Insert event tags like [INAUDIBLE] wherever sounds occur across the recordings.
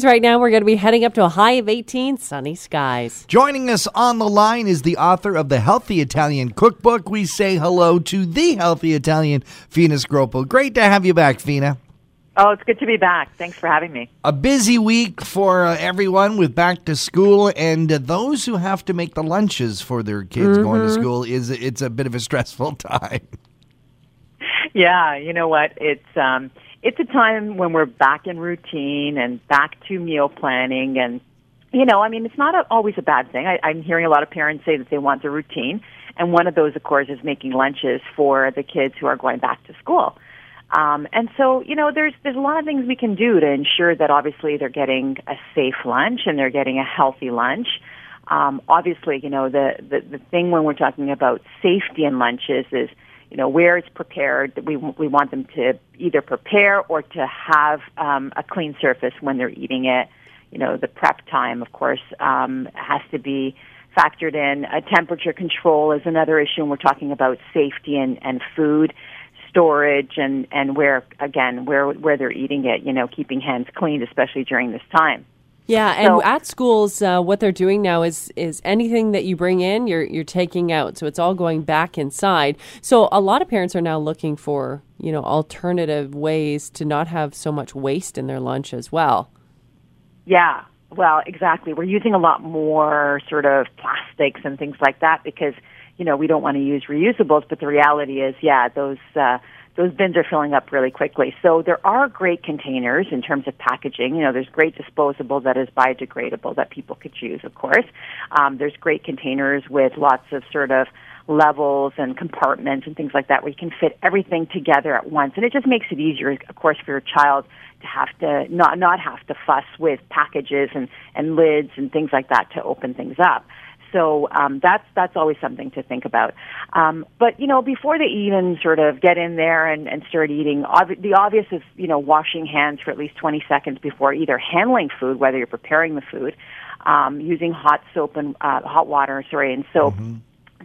70s right now. We're going to be heading up to a high of 18, sunny skies. Joining us on the line is the author of the Healthy Italian Cookbook. We say hello to the Healthy Italian, Fina Scroppo. Great to have you back, Fina. Oh, it's good to be back. Thanks for having me. A busy week for uh, everyone with back to school, and uh, those who have to make the lunches for their kids mm-hmm. going to mm-hmm. school is it's a bit of a [LAUGHS] stressful time. Yeah, you know what? It's um, it's a time when we're back in routine and back to meal planning, and you know, I mean, it's not a, always a bad thing. I, I'm hearing a lot of parents say that they want the routine, and one of those, of course, is making lunches for the kids who are going back to school. Um, and so, you know, there's there's a lot of things we can do to ensure that obviously they're getting a safe lunch and they're getting a healthy lunch. Um, obviously, you know, the, the the thing when we're talking about safety in lunches is, you know, where it's prepared. We we want them to either prepare or to have um, a clean surface when they're eating it. You know, the prep time, of course, um, has to be factored in. A temperature control is another issue, and we're talking about safety and, and food storage and and where again where where they're eating it you know keeping hands clean especially during this time yeah and so, at schools uh, what they're doing now is is anything that you bring in you're you're taking out. So it's all going back inside. So a lot of parents are now looking for you know alternative ways to not have so much waste in their lunch as well. Yeah well exactly. We're using a lot more sort of plastics and things like that because you know, we don't want to use reusables, but the reality is, yeah, those uh, those bins are filling up really quickly. So there are great containers in terms of packaging. You know, there's great disposable that is biodegradable that people could use, of course. Um, there's great containers with lots of sort of levels and compartments and things like that where you can fit everything together at once. And it just makes it easier, of course, for your child to have to not not have to fuss with packages and, and lids and things like that to open things up. So um, that's that's always something to think about. Um, but you know, before they even sort of get in there and, and start eating, ob- the obvious is you know washing hands for at least 20 seconds before either handling food, whether you're preparing the food, um, using hot soap and uh, hot water, sorry, and soap. Mm-hmm.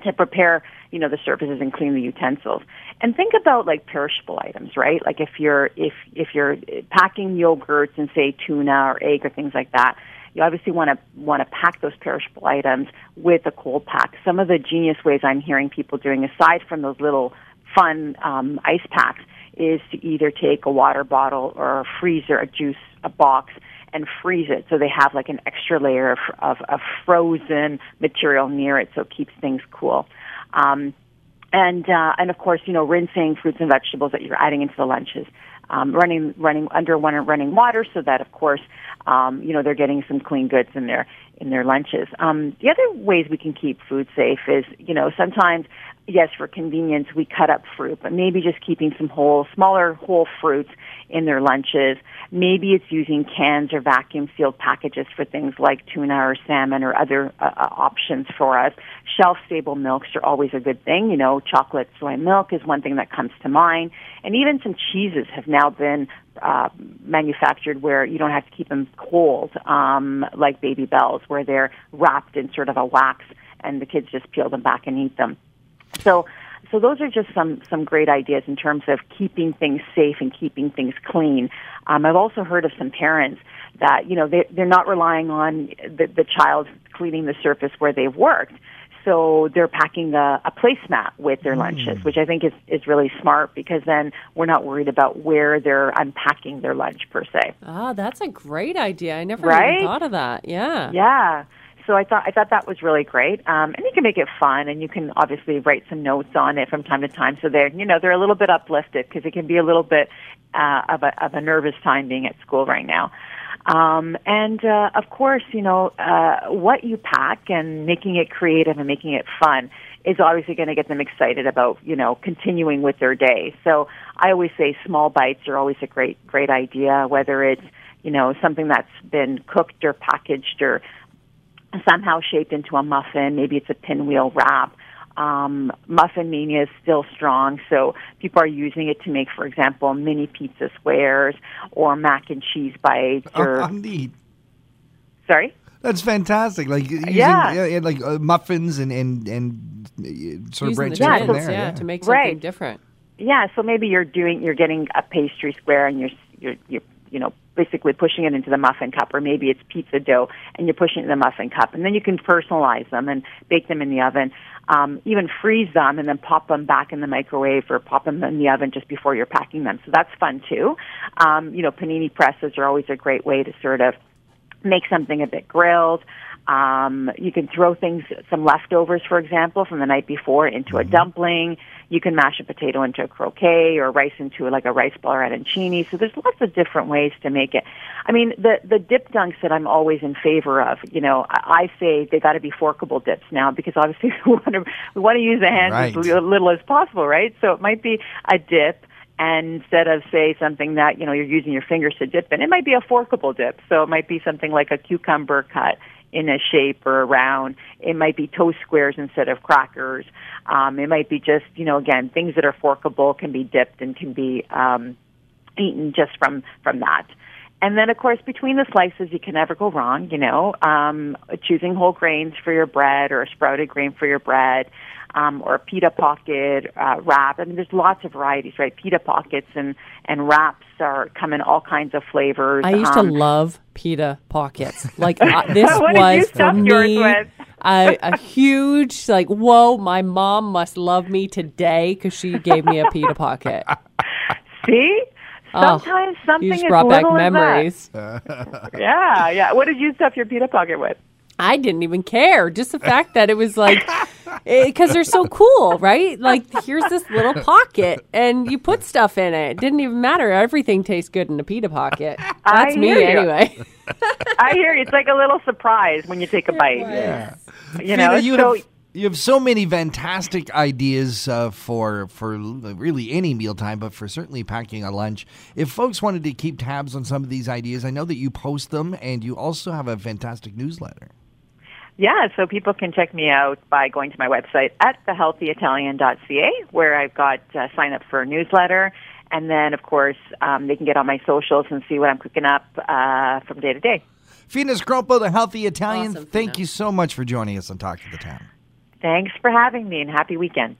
To prepare, you know, the surfaces and clean the utensils, and think about like perishable items, right? Like if you're if if you're packing yogurts and say tuna or egg or things like that, you obviously want to want to pack those perishable items with a cold pack. Some of the genius ways I'm hearing people doing, aside from those little fun um, ice packs, is to either take a water bottle or a freezer, a juice, a box, and freeze it so they have like an extra layer of, of, of frozen material near it, so it keeps things cool. Um, and uh, and of course, you know, rinsing fruits and vegetables that you're adding into the lunches um, running running under one running water, so that of course um, you know they're getting some clean goods in their in their lunches. Um, the other ways we can keep food safe is you know sometimes yes for convenience we cut up fruit, but maybe just keeping some whole smaller whole fruits in their lunches. Maybe it's using cans or vacuum sealed packages for things like tuna or salmon or other uh, uh options for us. Shelf stable milks are always a good thing. You know, chocolate soy milk is one thing that comes to mind. And even some cheeses have now been uh, manufactured where you don't have to keep them cold, um, like Babybels, where they're wrapped in sort of a wax and the kids just peel them back and eat them. So so those are just some some great ideas in terms of keeping things safe and keeping things clean. Um, I've also heard of some parents that you know they they're not relying on the, the child cleaning the surface where they've worked. So they're packing a, a placemat with their mm. lunches, which I think is, is really smart because then we're not worried about where they're unpacking their lunch per se. Ah, that's a great idea. I never right? even thought of that. Yeah. Yeah so I thought I thought that was really great. Um, and you can make it fun, and you can obviously write some notes on it from time to time. So they're you know they're a little bit uplifted because it can be a little bit uh, of a of a nervous time being at school right now. Um, and uh, of course, you know uh, what you pack and making it creative and making it fun is obviously going to get them excited about you know continuing with their day. So I always say small bites are always a great great idea, whether it's you know something that's been cooked or packaged or somehow shaped into a muffin. Maybe it's a pinwheel wrap. Um, muffin mania is still strong, so people are using it to make, for example, mini pizza squares or mac and cheese bites. Or oh, neat. Sorry. That's fantastic. Like using yeah. yeah like uh, muffins and and and uh, sort of branching yeah, there, yeah, to make something right. different. Yeah, so maybe you're doing you're getting a pastry square and you're you're you're you know basically pushing it into the muffin cup, or maybe it's pizza dough and you're pushing it in the muffin cup, and then you can personalize them and bake them in the oven. Um, even freeze them and then pop them back in the microwave or pop them in the oven just before you're packing them. So that's fun too. Um, you know, panini presses are always a great way to sort of make something a bit grilled. Um, you can throw things, some leftovers, for example, from the night before into a dumpling. You can mash a potato into a croquet or rice into like a rice ball or arancini. So there's lots of different ways to make it. I mean, the the dip dunks that I'm always in favor of. You know, I, I say they got to be forkable dips now because obviously [LAUGHS] we want to we want to use the hands Right. as little as possible, right? So it might be a dip and instead of say something that you know you're using your fingers to dip in, it might be a forkable dip. So it might be something like a cucumber cut in a shape or a round. It might be toast squares instead of crackers. Um, it might be just you know again things that are forkable can be dipped and can be um, eaten just from from that. And then, of course, between the slices, you can never go wrong. You know, um, choosing whole grains for your bread, or a sprouted grain for your bread, um, or a pita pocket uh, wrap. I mean, there's lots of varieties, right? Pita pockets and and wraps are come in all kinds of flavors. I used Um, to love pita pockets. [LAUGHS] Like uh, this What did you was for stuff yours me with? a, a huge like whoa. My mom must love me today because she gave me a pita pocket. [LAUGHS] See, Oh, sometimes something You just as brought back little as that. memories. [LAUGHS] Yeah, yeah. What did you stuff your pita pocket with? I didn't even care. Just the fact that it was like, because they're so cool, right? Like, here's this little pocket, and you put stuff in it. It didn't even matter. Everything tastes good in a pita pocket. That's I me you. anyway. I hear you. It's like a little surprise when you take a bite. Yeah. You know, Fina, you so have you have so many fantastic ideas uh, for for really any mealtime, but for certainly packing a lunch. If folks wanted to keep tabs on some of these ideas, I know that you post them, and you also have a fantastic newsletter. Yeah, so people can check me out by going to my website at thehealthyitalian.ca, where I've got uh, sign up for a newsletter. And then, of course, um, they can get on my socials and see what I'm cooking up uh, from day to day. Fina Scroppo, the healthy Italian. Awesome, thank Fina. you so much for joining us on Talk to the Town. Thanks for having me and happy weekend.